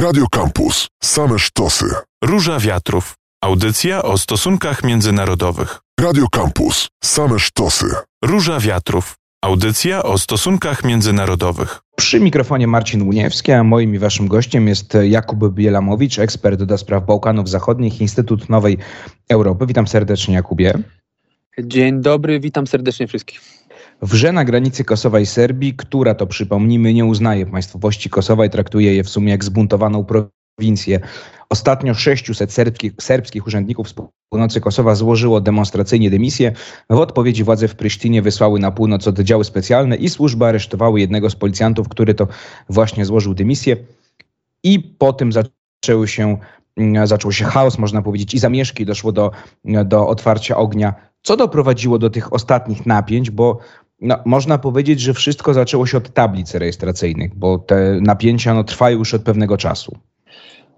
Radio Campus. Same sztosy. Róża Wiatrów. Audycja o stosunkach międzynarodowych. Radio Campus. Same sztosy. Róża Wiatrów. Audycja o stosunkach międzynarodowych. Przy mikrofonie Marcin Łuniewski, a moim i waszym gościem jest Jakub Bielamowicz, ekspert do spraw Bałkanów Zachodnich, Instytut Nowej Europy. Witam serdecznie, Jakubie. Dzień dobry, witam serdecznie wszystkich. Wrze na granicy Kosowa i Serbii, która to przypomnijmy nie uznaje państwowości Kosowa i traktuje je w sumie jak zbuntowaną prowincję. Ostatnio 600 serbskich, serbskich urzędników z północy Kosowa złożyło demonstracyjnie dymisję. W odpowiedzi władze w Prysztynie wysłały na północ oddziały specjalne i służby aresztowały jednego z policjantów, który to właśnie złożył dymisję. I po tym zaczęły się, zaczął się chaos, można powiedzieć, i zamieszki. Doszło do, do otwarcia ognia co doprowadziło do tych ostatnich napięć, bo no, można powiedzieć, że wszystko zaczęło się od tablic rejestracyjnych, bo te napięcia no, trwają już od pewnego czasu.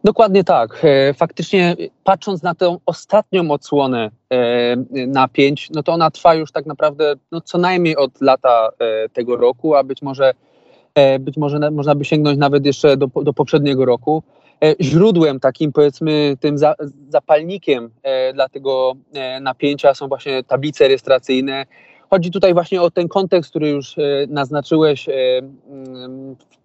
Dokładnie tak. E, faktycznie patrząc na tę ostatnią odsłonę e, napięć, no to ona trwa już tak naprawdę no, co najmniej od lata e, tego roku, a być może, być może można by sięgnąć nawet jeszcze do, do poprzedniego roku. Źródłem takim powiedzmy tym za, zapalnikiem dla tego napięcia są właśnie tablice rejestracyjne, Chodzi tutaj właśnie o ten kontekst, który już e, naznaczyłeś e,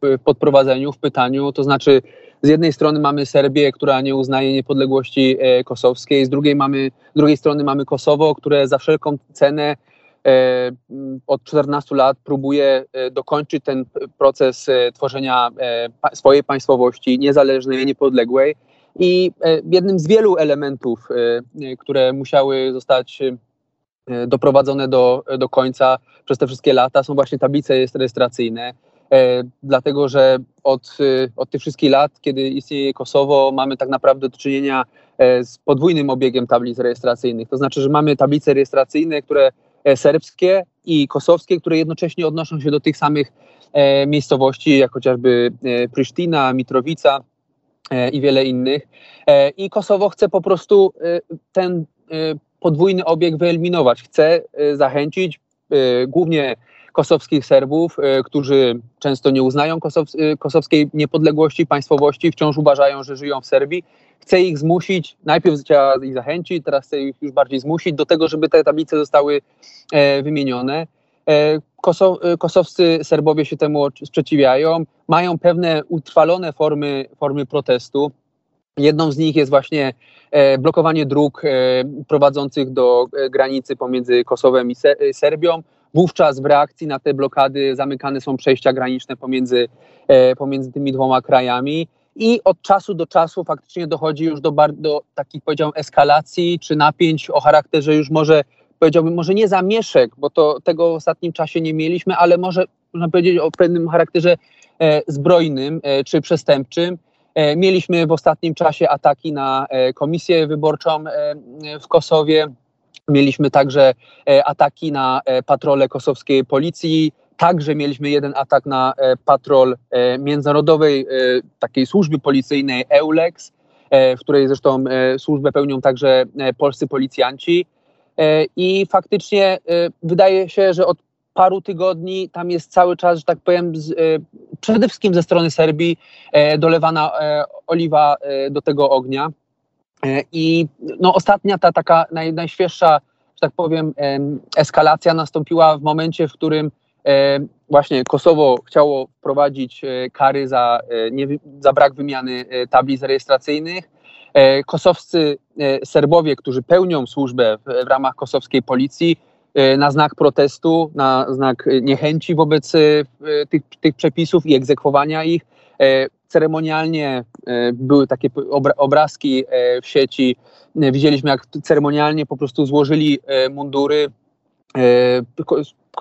w podprowadzeniu, w pytaniu, to znaczy z jednej strony mamy Serbię, która nie uznaje niepodległości e, kosowskiej, z drugiej, mamy, z drugiej strony mamy Kosowo, które za wszelką cenę od 14 lat próbuje dokończyć ten proces tworzenia swojej państwowości niezależnej, niepodległej. I jednym z wielu elementów, które musiały zostać doprowadzone do, do końca przez te wszystkie lata są właśnie tablice rejestracyjne. E, dlatego, że od, e, od tych wszystkich lat, kiedy istnieje Kosowo, mamy tak naprawdę do czynienia e, z podwójnym obiegiem tablic rejestracyjnych. To znaczy, że mamy tablice rejestracyjne, które e, serbskie i kosowskie, które jednocześnie odnoszą się do tych samych e, miejscowości, jak chociażby Prysztina, Mitrowica i wiele innych. I Kosowo chce po prostu ten podwójny obieg wyeliminować. Chce y, zachęcić y, głównie kosowskich Serbów, y, którzy często nie uznają kosow, kosowskiej niepodległości, państwowości, wciąż uważają, że żyją w Serbii. Chce ich zmusić, najpierw chciała ich zachęcić, teraz chce ich już bardziej zmusić do tego, żeby te tablice zostały e, wymienione. E, kosow, kosowscy Serbowie się temu sprzeciwiają, mają pewne utrwalone formy, formy protestu. Jedną z nich jest właśnie e, blokowanie dróg e, prowadzących do e, granicy pomiędzy Kosowem i Serbią. Wówczas w reakcji na te blokady zamykane są przejścia graniczne pomiędzy, pomiędzy tymi dwoma krajami. I od czasu do czasu faktycznie dochodzi już do, do takich, powiedziałbym, eskalacji czy napięć o charakterze już może, powiedziałbym, może nie zamieszek, bo to tego w ostatnim czasie nie mieliśmy, ale może, można powiedzieć, o pewnym charakterze zbrojnym czy przestępczym. E, mieliśmy w ostatnim czasie ataki na e, komisję wyborczą e, w Kosowie. Mieliśmy także ataki na patrole kosowskiej policji. Także mieliśmy jeden atak na patrol międzynarodowej takiej służby policyjnej EULEX, w której zresztą służbę pełnią także polscy policjanci. I faktycznie wydaje się, że od paru tygodni tam jest cały czas, że tak powiem, z, e, przede wszystkim ze strony Serbii e, dolewana e, oliwa do tego ognia. I no, ostatnia ta taka naj, najświeższa, że tak powiem, eskalacja nastąpiła w momencie, w którym właśnie Kosowo chciało wprowadzić kary za, nie, za brak wymiany tablic rejestracyjnych. Kosowscy Serbowie, którzy pełnią służbę w, w ramach kosowskiej policji, na znak protestu, na znak niechęci wobec e, tych, tych przepisów i egzekwowania ich. E, ceremonialnie były takie obrazki w sieci. Widzieliśmy, jak ceremonialnie po prostu złożyli mundury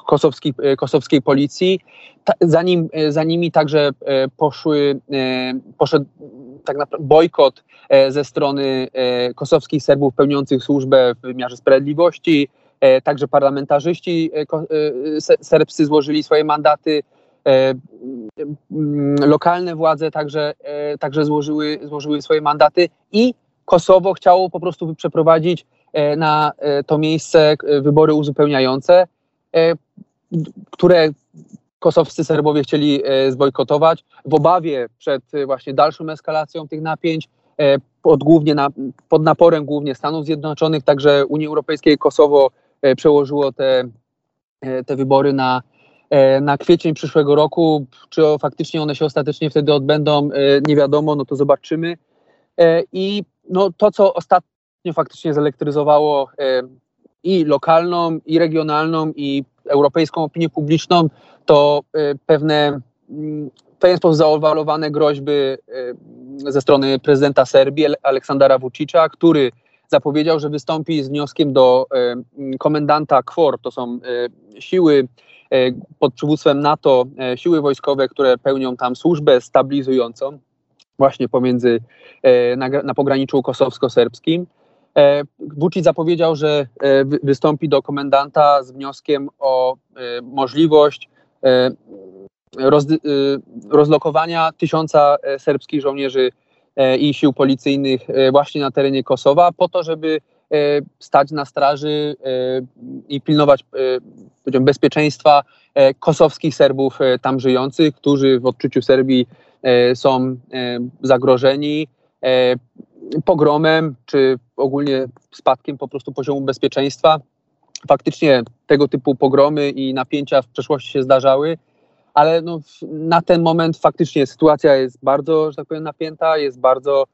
kosowskiej, kosowskiej policji. Za, nim, za nimi także poszły, poszedł tak naprawdę bojkot ze strony kosowskich Serbów pełniących służbę w wymiarze sprawiedliwości, E, także parlamentarzyści e, e, serbscy złożyli swoje mandaty. Lokalne władze także, także złożyły, złożyły swoje mandaty i Kosowo chciało po prostu przeprowadzić na to miejsce wybory uzupełniające, które kosowscy Serbowie chcieli zbojkotować w obawie przed właśnie dalszą eskalacją tych napięć, pod, głównie na, pod naporem głównie Stanów Zjednoczonych, także Unii Europejskiej Kosowo przełożyło te, te wybory na, na kwiecień przyszłego roku. Czy faktycznie one się ostatecznie wtedy odbędą, nie wiadomo, no to zobaczymy. I no, to, co ostatnio faktycznie zelektryzowało i lokalną, i regionalną, i europejską opinię publiczną, to e, pewne mm, w pewien sposób zaowalowane groźby e, ze strony prezydenta Serbii Aleksandra Vucicia, który zapowiedział, że wystąpi z wnioskiem do e, komendanta KFOR, to są siły pod przywództwem NATO, siły wojskowe, które pełnią tam służbę stabilizującą właśnie pomiędzy na, na pograniczu kosowsko-serbskim. E, Vucic zapowiedział, że e, wystąpi do komendanta z wnioskiem o e, możliwość roz, rozlokowania tysiąca serbskich żołnierzy i sił policyjnych właśnie na terenie Kosowa, po to, żeby stać na straży i pilnować bezpieczeństwa kosowskich Serbów tam żyjących, którzy w odczuciu Serbii są zagrożeni pogromem, czy ogólnie spadkiem po prostu poziomu bezpieczeństwa. Faktycznie tego typu pogromy i napięcia w przeszłości się zdarzały, ale no, na ten moment faktycznie sytuacja jest bardzo, że tak powiem, napięta, jest bardzo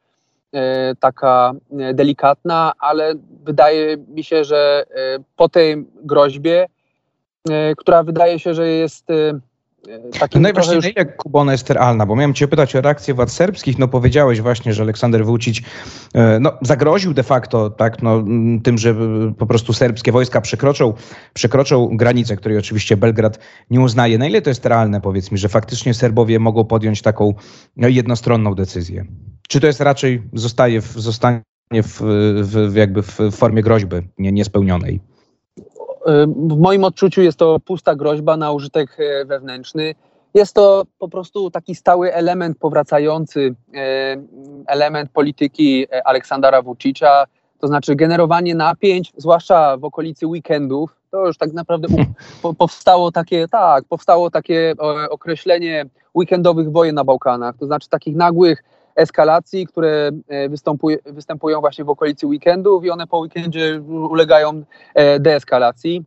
e, taka e, delikatna, ale wydaje mi się, że e, po tej groźbie, e, która wydaje się, że jest e, Takim no najważniejsze, już... jak Kuba jest realna, bo miałem cię pytać o reakcję władz serbskich, no powiedziałeś właśnie, że Aleksander Vucic e, no, zagroził de facto tak, no, tym, że po prostu serbskie wojska przekroczą, przekroczą granicę, której oczywiście Belgrad nie uznaje. Na ile to jest realne, powiedz mi, że faktycznie Serbowie mogą podjąć taką no, jednostronną decyzję? Czy to jest raczej, zostaje w, zostanie w, w, jakby w formie groźby nie, niespełnionej? W moim odczuciu jest to pusta groźba na użytek e, wewnętrzny. Jest to po prostu taki stały element powracający, e, element polityki e, Aleksandra Vucicia, to znaczy generowanie napięć, zwłaszcza w okolicy weekendów. To już tak naprawdę powstało takie, tak, powstało takie określenie weekendowych wojen na Bałkanach, to znaczy takich nagłych eskalacji, które e, występują właśnie w okolicy weekendów i one po weekendzie ulegają e, deeskalacji.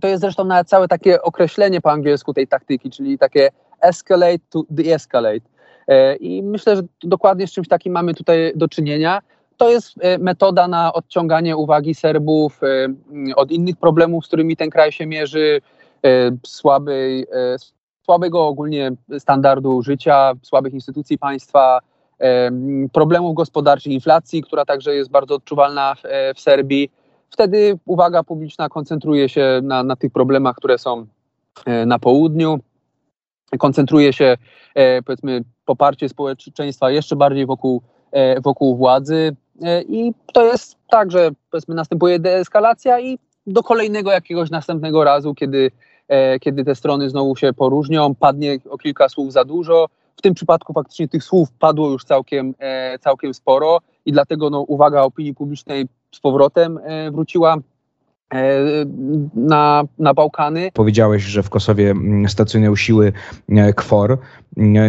To jest zresztą całe takie określenie po angielsku tej taktyki, czyli takie escalate to de-escalate. E, I myślę, że dokładnie z czymś takim mamy tutaj do czynienia. To jest metoda na odciąganie uwagi Serbów od innych problemów, z którymi ten kraj się mierzy, słabej, słabego ogólnie standardu życia, słabych instytucji państwa, problemów gospodarczych, inflacji, która także jest bardzo odczuwalna w, e, w Serbii. Wtedy uwaga publiczna koncentruje się na, na tych problemach, które są e, na południu. Koncentruje się, e, powiedzmy, poparcie społeczeństwa jeszcze bardziej wokół, wokół władzy. I to jest tak, że powiedzmy, następuje deeskalacja i do kolejnego jakiegoś następnego razu, kiedy, kiedy te strony znowu się poróżnią, padnie o kilka słów za dużo, w tym przypadku faktycznie tych słów padło już całkiem, e, całkiem sporo i dlatego no, uwaga opinii publicznej z powrotem e, wróciła e, na, na Bałkany. Powiedziałeś, że w Kosowie mm, stacjonują siły KFOR.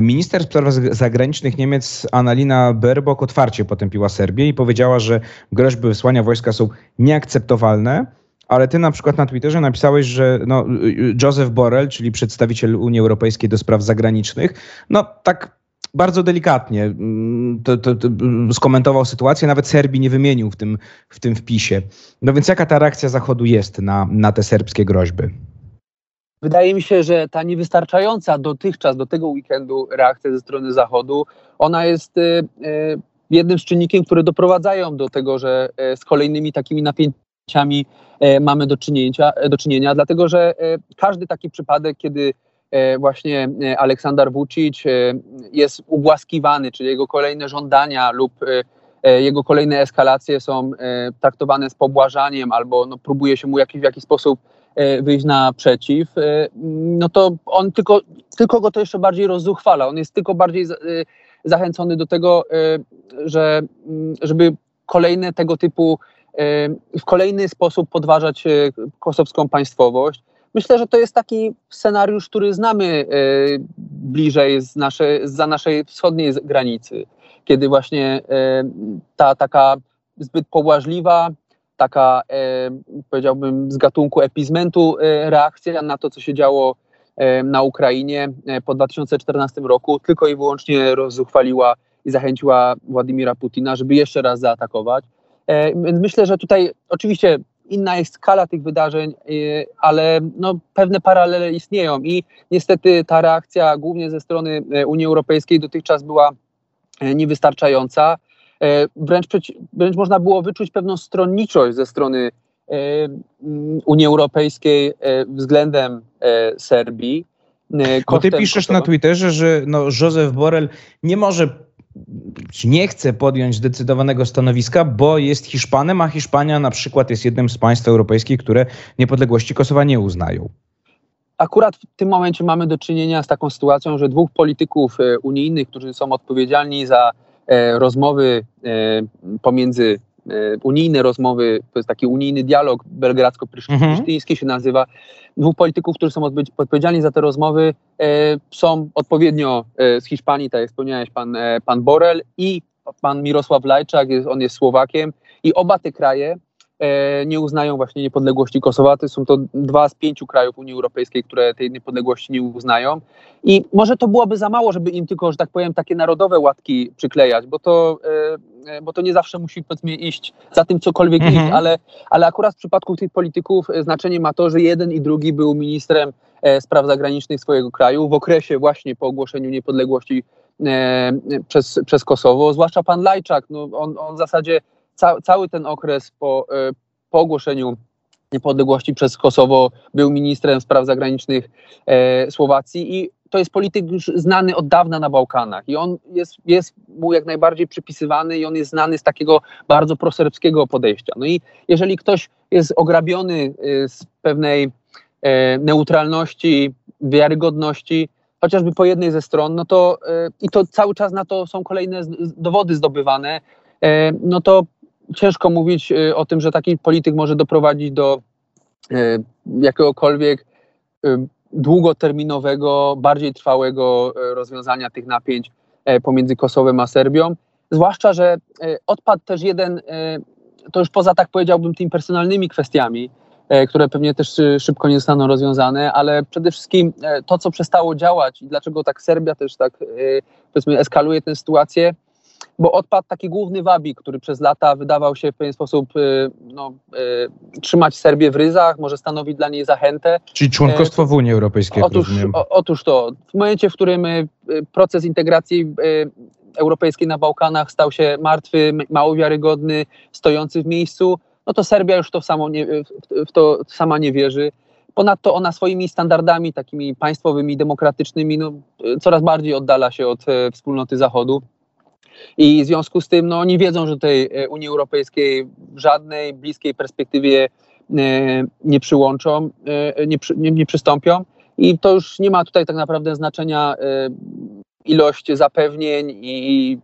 Minister spraw zagranicznych Niemiec Annalina Baerbock otwarcie potępiła Serbię i powiedziała, że groźby wysłania wojska są nieakceptowalne ale ty na przykład na Twitterze napisałeś, że no, Joseph Borrell, czyli przedstawiciel Unii Europejskiej do spraw zagranicznych, no tak bardzo delikatnie mm, to, to, to skomentował sytuację, nawet Serbii nie wymienił w tym, w tym wpisie. No więc jaka ta reakcja Zachodu jest na, na te serbskie groźby? Wydaje mi się, że ta niewystarczająca dotychczas do tego weekendu reakcja ze strony Zachodu, ona jest y, y, jednym z czynnikiem, które doprowadzają do tego, że y, z kolejnymi takimi napięciami E, mamy do czynienia, do czynienia dlatego że e, każdy taki przypadek, kiedy e, właśnie Aleksander Vucic jest ugłaskiwany, czyli jego kolejne żądania lub jego kolejne eskalacje są traktowane z pobłażaniem albo no, próbuje się mu jakiś, w jakiś sposób wyjść naprzeciw, no to on tylko, tylko go to jeszcze bardziej rozzuchwala. On jest tylko bardziej zachęcony do tego, że, żeby kolejne tego typu w kolejny sposób podważać e, kosowską państwowość. myślę, że to jest taki scenariusz, który znamy bliżej z naszej, za naszej wschodniej granicy, kiedy właśnie ta taka zbyt pobłażliwa, taka powiedziałbym z gatunku epizmentu reakcja na to, co się działo na Ukrainie po 2014 roku, tylko i wyłącznie rozzuchwaliła i zachęciła Władimira Putina, żeby jeszcze raz zaatakować. Więc myślę, że tutaj oczywiście inna jest skala tych wydarzeń, y, ale no, pewne paralele istnieją i niestety ta reakcja głównie ze strony e, Unii Europejskiej dotychczas była e, niewystarczająca. E, wręcz, wręcz można było wyczuć pewną stronniczość ze strony mm, Unii Europejskiej względem Serbii. Bo ty piszesz na Twitterze, że no, Joseph Borrell nie może nie chce podjąć zdecydowanego stanowiska, bo jest Hiszpanem, a Hiszpania na przykład jest jednym z państw europejskich, które niepodległości Kosowa nie uznają. Akurat w tym momencie mamy do czynienia z taką sytuacją, że dwóch polityków e, unijnych, którzy są odpowiedzialni za e, rozmowy e, pomiędzy unijne rozmowy, to jest taki unijny dialog belgradzko-prysztyński się nazywa. Dwóch polityków, którzy są odpowiedzialni za te rozmowy, e, są odpowiednio e, z Hiszpanii, tak jak wspomniałeś, pan, pan Borel i pan Mirosław Lajczak, on jest Słowakiem i oba te kraje E, nie uznają właśnie niepodległości Kosowa. To są to dwa z pięciu krajów Unii Europejskiej, które tej niepodległości nie uznają. I może to byłoby za mało, żeby im tylko, że tak powiem, takie narodowe łatki przyklejać, bo to, e, bo to nie zawsze musi powiedzmy iść za tym cokolwiek mhm. iść, ale, ale akurat w przypadku tych polityków e, znaczenie ma to, że jeden i drugi był ministrem spraw zagranicznych swojego kraju w okresie właśnie po ogłoszeniu niepodległości przez, przez Kosowo, zwłaszcza pan Lajczak, no on, on w zasadzie ca, cały ten okres po, e, po ogłoszeniu niepodległości przez Kosowo był ministrem spraw zagranicznych e, Słowacji i to jest polityk już znany od dawna na Bałkanach i on jest, jest mu jak najbardziej przypisywany i on jest znany z takiego bardzo proserbskiego podejścia. No i jeżeli ktoś jest ograbiony e, z pewnej neutralności, wiarygodności, chociażby po jednej ze stron, no to i to cały czas na to są kolejne dowody zdobywane, no to ciężko mówić y, o tym, że taki polityk może doprowadzić do y, jakiegokolwiek y, długoterminowego, bardziej trwałego rozwiązania tych napięć pomiędzy Kosowem a Serbią. Zwłaszcza, że odpadł też jeden, to już poza tak powiedziałbym tymi personalnymi kwestiami, które pewnie też szybko nie zostaną rozwiązane, ale przede wszystkim to, co przestało działać i dlaczego tak Serbia też tak powiedzmy eskaluje tę sytuację, bo odpadł taki główny wabik, który przez lata wydawał się w pewien sposób y, no, y, trzymać Serbię w ryzach, może stanowić dla niej zachętę. Czyli członkostwo w Unii Europejskiej. Otóż, o, otóż to, w momencie, w którym y, proces integracji europejskiej na Bałkanach stał się martwy, mało wiarygodny, stojący w miejscu, no to Serbia już to samo nie, w to sama nie wierzy. Ponadto ona swoimi standardami takimi państwowymi, demokratycznymi no, coraz bardziej oddala się od wspólnoty Zachodu. I w związku z tym no, oni wiedzą, że tej e, Unii Europejskiej w żadnej bliskiej perspektywie e, nie przyłączą, e, nie, nie, nie przystąpią. I to już nie ma tutaj tak naprawdę znaczenia ilość zapewnień i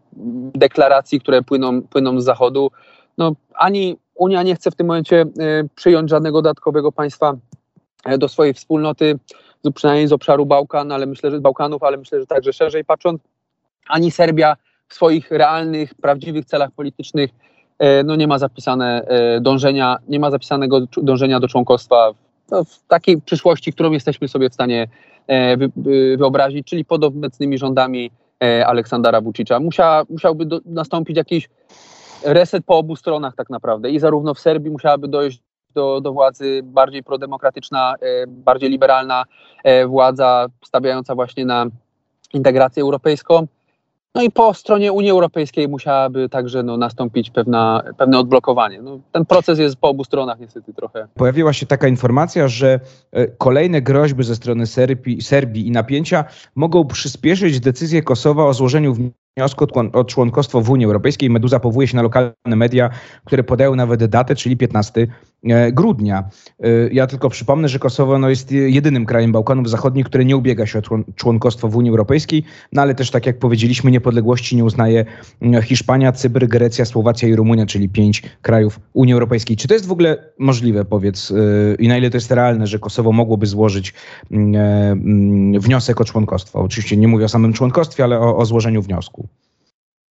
deklaracji, które płyną, płyną z Zachodu. No, ani Unia nie chce w tym momencie przyjąć żadnego dodatkowego państwa do swojej wspólnoty, przynajmniej z obszaru Bałkan, ale myślę, że Bałkanów, ale myślę, że także szerzej patrząc, ani Serbia w swoich realnych, prawdziwych celach politycznych e, no nie ma zapisane e, dążenia, nie ma zapisanego dążenia do członkostwa no, w takiej przyszłości, którą jesteśmy sobie w stanie e, wy, wyobrazić, czyli pod obecnymi rządami Aleksandra Vucicia. Musiała, musiałby do, nastąpić jakiś reset po obu stronach tak naprawdę i zarówno w Serbii musiałaby dojść do, do władzy bardziej prodemokratyczna, bardziej liberalna władza stawiająca właśnie na integrację europejską, no i po stronie Unii Europejskiej musiałaby także no, nastąpić pewna, pewne odblokowanie. No, ten proces jest po obu stronach niestety trochę. Pojawiła się taka informacja, że e, kolejne groźby ze strony Serbii, Serbii i napięcia mogą przyspieszyć decyzję Kosowa o złożeniu wniosku o członkostwo w Unii Europejskiej. Meduza powołuje się na lokalne media, które podają nawet datę, czyli 15 e, grudnia. E, ja tylko przypomnę, że Kosowo no, jest jedynym krajem Bałkanów Zachodnich, które nie ubiega się o członkostwo w Unii Europejskiej, no ale też tak jak powiedzieliśmy, niepodległości nie uznaje Hiszpania, Cypr, Grecja, Słowacja i Rumunia, czyli pięć krajów Unii Europejskiej. Czy to jest w ogóle możliwe, powiedz, i na ile to jest realne, że Kosowo mogłoby złożyć wniosek o członkostwo? Oczywiście nie mówię o samym członkostwie, ale o, o złożeniu wniosku.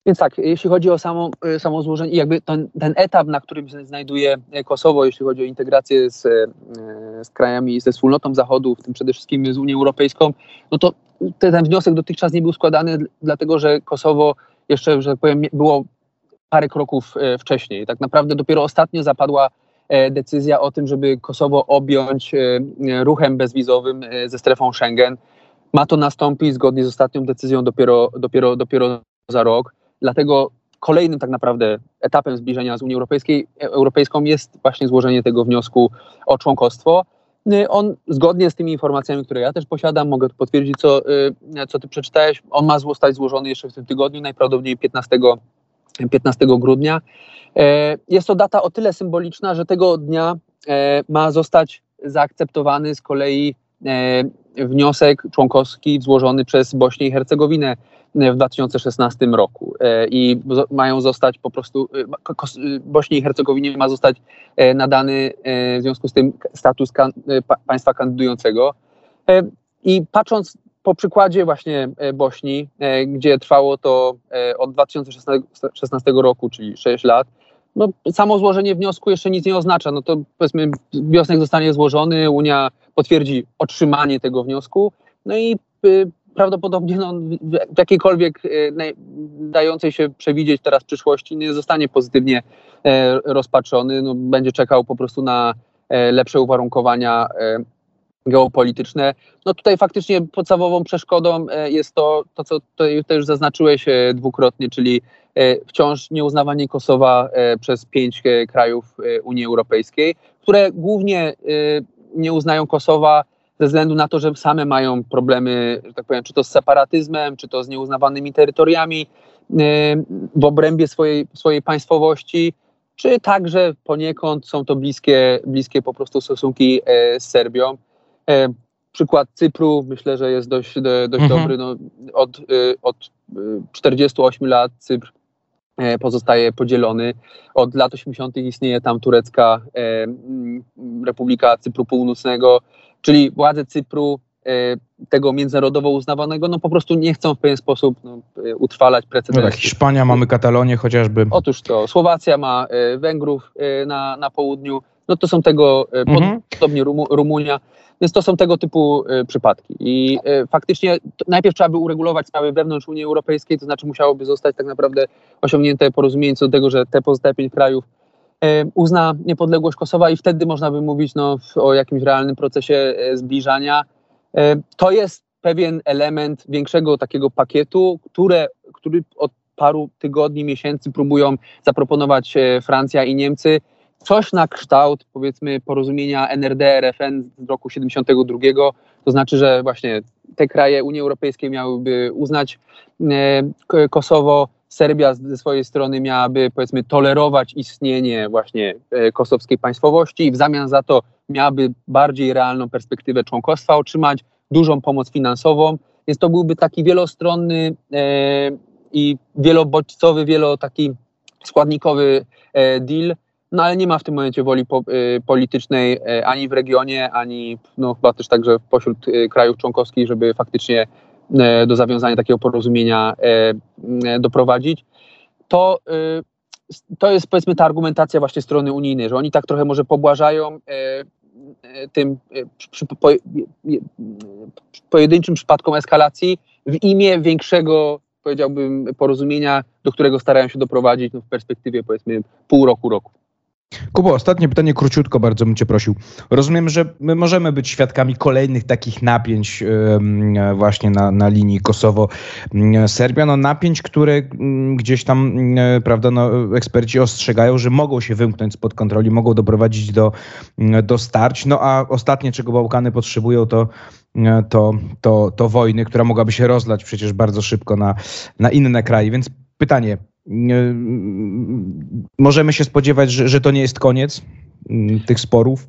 Więc tak, jeśli chodzi o samo, y, samo złożenie, jakby ten, ten etap, na którym się znajduje Kosowo, jeśli chodzi o integrację z, y, z krajami, ze wspólnotą Zachodu, w tym przede wszystkim z Unią Europejską, no to ten wniosek dotychczas nie był składany, dlatego że Kosowo jeszcze, że tak powiem, było parę kroków y, wcześniej. Tak naprawdę dopiero ostatnio zapadła e, decyzja o tym, żeby Kosowo objąć ruchem bezwizowym ze strefą Schengen. Ma to nastąpić zgodnie z ostatnią decyzją dopiero, dopiero, dopiero za rok. Dlatego kolejnym tak naprawdę etapem zbliżenia z Unią Europejskiej, Europejską jest właśnie złożenie tego wniosku o członkostwo. Y, on zgodnie z tymi informacjami, które ja też posiadam, mogę potwierdzić, co, y, co ty przeczytałeś, on ma zostać złożony jeszcze w tym tygodniu, najprawdopodobniej 15, 15 grudnia. E, jest to data o tyle symboliczna, że tego dnia e, ma zostać zaakceptowany z kolei e, wniosek członkowski złożony przez Bośnię i Hercegowinę w 2016 roku e, i mają zostać po prostu, e, Bośni i Hercegowinie ma zostać e, nadany w związku z tym status kan państwa kandydującego. I patrząc po przykładzie właśnie Bośni, gdzie trwało to od 2016 roku, czyli 6 lat, no, samo złożenie wniosku jeszcze nic nie oznacza. No to powiedzmy, wniosek zostanie złożony, Unia potwierdzi otrzymanie tego wniosku, no i y, prawdopodobnie no, w jakiejkolwiek y, dającej się przewidzieć teraz przyszłości nie zostanie pozytywnie e, rozpatrzony. No, będzie czekał po prostu na e, lepsze uwarunkowania e, geopolityczne. No tutaj faktycznie podstawową przeszkodą jest to, to co tutaj już zaznaczyłeś dwukrotnie, czyli wciąż nieuznawanie Kosowa przez pięć krajów Unii Europejskiej, które głównie nie uznają Kosowa ze względu na to, że same mają problemy, że tak powiem, czy to z separatyzmem, czy to z nieuznawanymi terytoriami y, w obrębie swojej, swojej państwowości, czy także poniekąd są to bliskie, bliskie po prostu stosunki e, z Serbią. E, przykład Cypru myślę, że jest dość, dość mhm. dobry. No, od, y, od 48 y, lat Cypr e, pozostaje podzielony. Od lat 80. istnieje tam turecka Republika Cypru Północnego, Czyli władze Cypru e, tego międzynarodowo uznawanego, no po prostu nie chcą w pewien sposób no, e, utrwalać precedensu. No tak, Hiszpania, mamy Katalonię chociażby. Otóż to, Słowacja ma e, Węgrów na, na południu, no to są tego, mhm. podobnie Rumunia, więc to są tego typu przypadki. I faktycznie najpierw trzeba by uregulować sprawy wewnątrz Unii Europejskiej, to znaczy musiałoby zostać tak naprawdę osiągnięte porozumienie co do tego, że te pozostałe pięć krajów uzna niepodległość Kosowa i wtedy można by mówić no, o jakimś realnym procesie e, zbliżania. E, to jest pewien element większego takiego pakietu, które, który od paru tygodni, miesięcy próbują zaproponować Francja i Niemcy. Coś na kształt, powiedzmy, porozumienia NRD-RFN z roku 72, to znaczy, że właśnie te kraje Unii Europejskiej miałyby uznać Kosowo, Serbia ze swojej strony miałaby, powiedzmy, tolerować istnienie właśnie e, kosowskiej państwowości i w zamian za to miałaby bardziej realną perspektywę członkostwa otrzymać, dużą pomoc finansową, więc to byłby taki wielostronny e, i wielobodźcowy, wielo taki składnikowy e, deal, no ale nie ma w tym momencie woli po, politycznej ani w regionie, ani no, chyba też także pośród krajów członkowskich, żeby faktycznie do zawiązania takiego porozumienia e, e, doprowadzić, to, to jest powiedzmy ta argumentacja właśnie strony unijnej, że oni tak trochę może pobłażają tym pojedynczym przypadkom eskalacji w imię większego, powiedziałbym, porozumienia, do którego starają się doprowadzić no, w perspektywie powiedzmy pół roku, roku. Kubo, ostatnie pytanie, króciutko bardzo bym cię prosił. Rozumiem, że my możemy być świadkami kolejnych takich napięć właśnie na, na linii Kosowo-Serbia. No napięć, które gdzieś tam, prawda, no, eksperci ostrzegają, że mogą się wymknąć spod kontroli, mogą doprowadzić do, do starć. No a ostatnie, czego Bałkany potrzebują, to to, to, to wojny, która mogłaby się rozlać przecież bardzo szybko na, na inne kraje. Więc pytanie, możemy się spodziewać, że, że to nie jest koniec mm, tych sporów?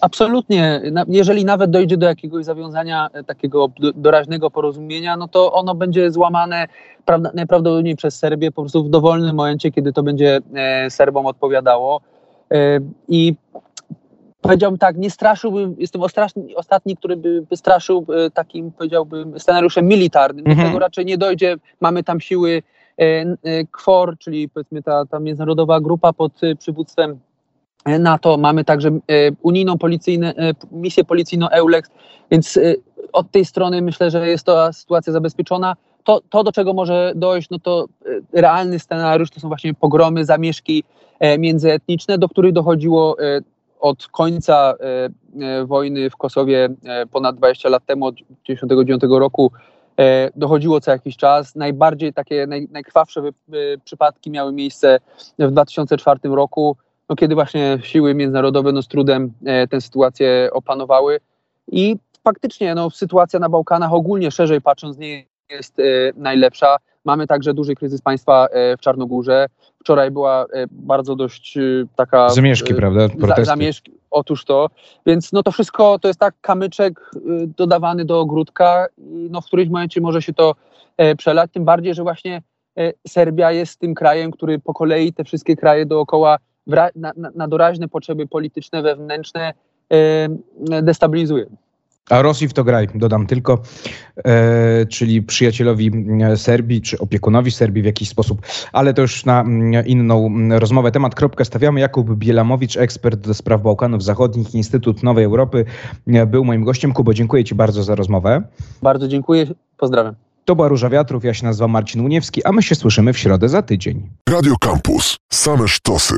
Absolutnie. Jeżeli nawet dojdzie do jakiegoś zawiązania e, takiego doraźnego porozumienia, no to ono będzie złamane najprawdopodobniej przez Serbię po prostu w dowolnym momencie, kiedy to będzie e, Serbom odpowiadało. E, I powiedziałbym tak, nie straszyłbym, jestem ostatni, ostatni który by, by straszył takim, powiedziałbym, scenariuszem militarnym. Do mhm. tego raczej nie dojdzie. Mamy tam siły KFOR, czyli powiedzmy ta, ta międzynarodowa grupa pod przywództwem NATO, mamy także e, unijną policyjną, e, misję policyjną EULEX, więc e, od tej strony myślę, że jest to sytuacja zabezpieczona. To, to, do czego może dojść, no to realny scenariusz to są właśnie pogromy, zamieszki międzyetniczne, do których dochodziło od końca wojny w Kosowie ponad 20 lat temu, od 1999 roku, dochodziło co jakiś czas. Najbardziej takie naj, najkrwawsze przypadki miały miejsce w 2004 roku no, kiedy właśnie siły międzynarodowe no, z trudem e, tę sytuację opanowały. I faktycznie no, sytuacja na Bałkanach ogólnie szerzej patrząc nie jest e, najlepsza. Mamy także duży kryzys państwa e, w Czarnogórze. Wczoraj była e, bardzo dość e, taka... Zamieszki, e, prawda? Protesty. Zamieszki, otóż to. Więc no to wszystko to jest tak kamyczek dodawany do ogródka i no w którymś momencie może się to przelać, tym bardziej, że właśnie Serbia jest tym krajem, który po kolei te wszystkie kraje dookoła na, na, na doraźne potrzeby polityczne, wewnętrzne destabilizuje. A Rosji w to graj, dodam tylko, e, czyli przyjacielowi e, Serbii, czy opiekunowi Serbii w jakiś sposób, ale to już na mm, inną mm, rozmowę. Temat kropkę stawiamy. Jakub Bielamowicz, ekspert do spraw Bałkanów Zachodnich, Instytut Nowej Europy, e, był moim gościem. Kubo, dziękuję Ci bardzo za rozmowę. Bardzo dziękuję, pozdrawiam. To była Róża Wiatrów, ja się nazywam Marcin Uniewski, a my się słyszymy w środę za tydzień. Radio Campus, same sztosy.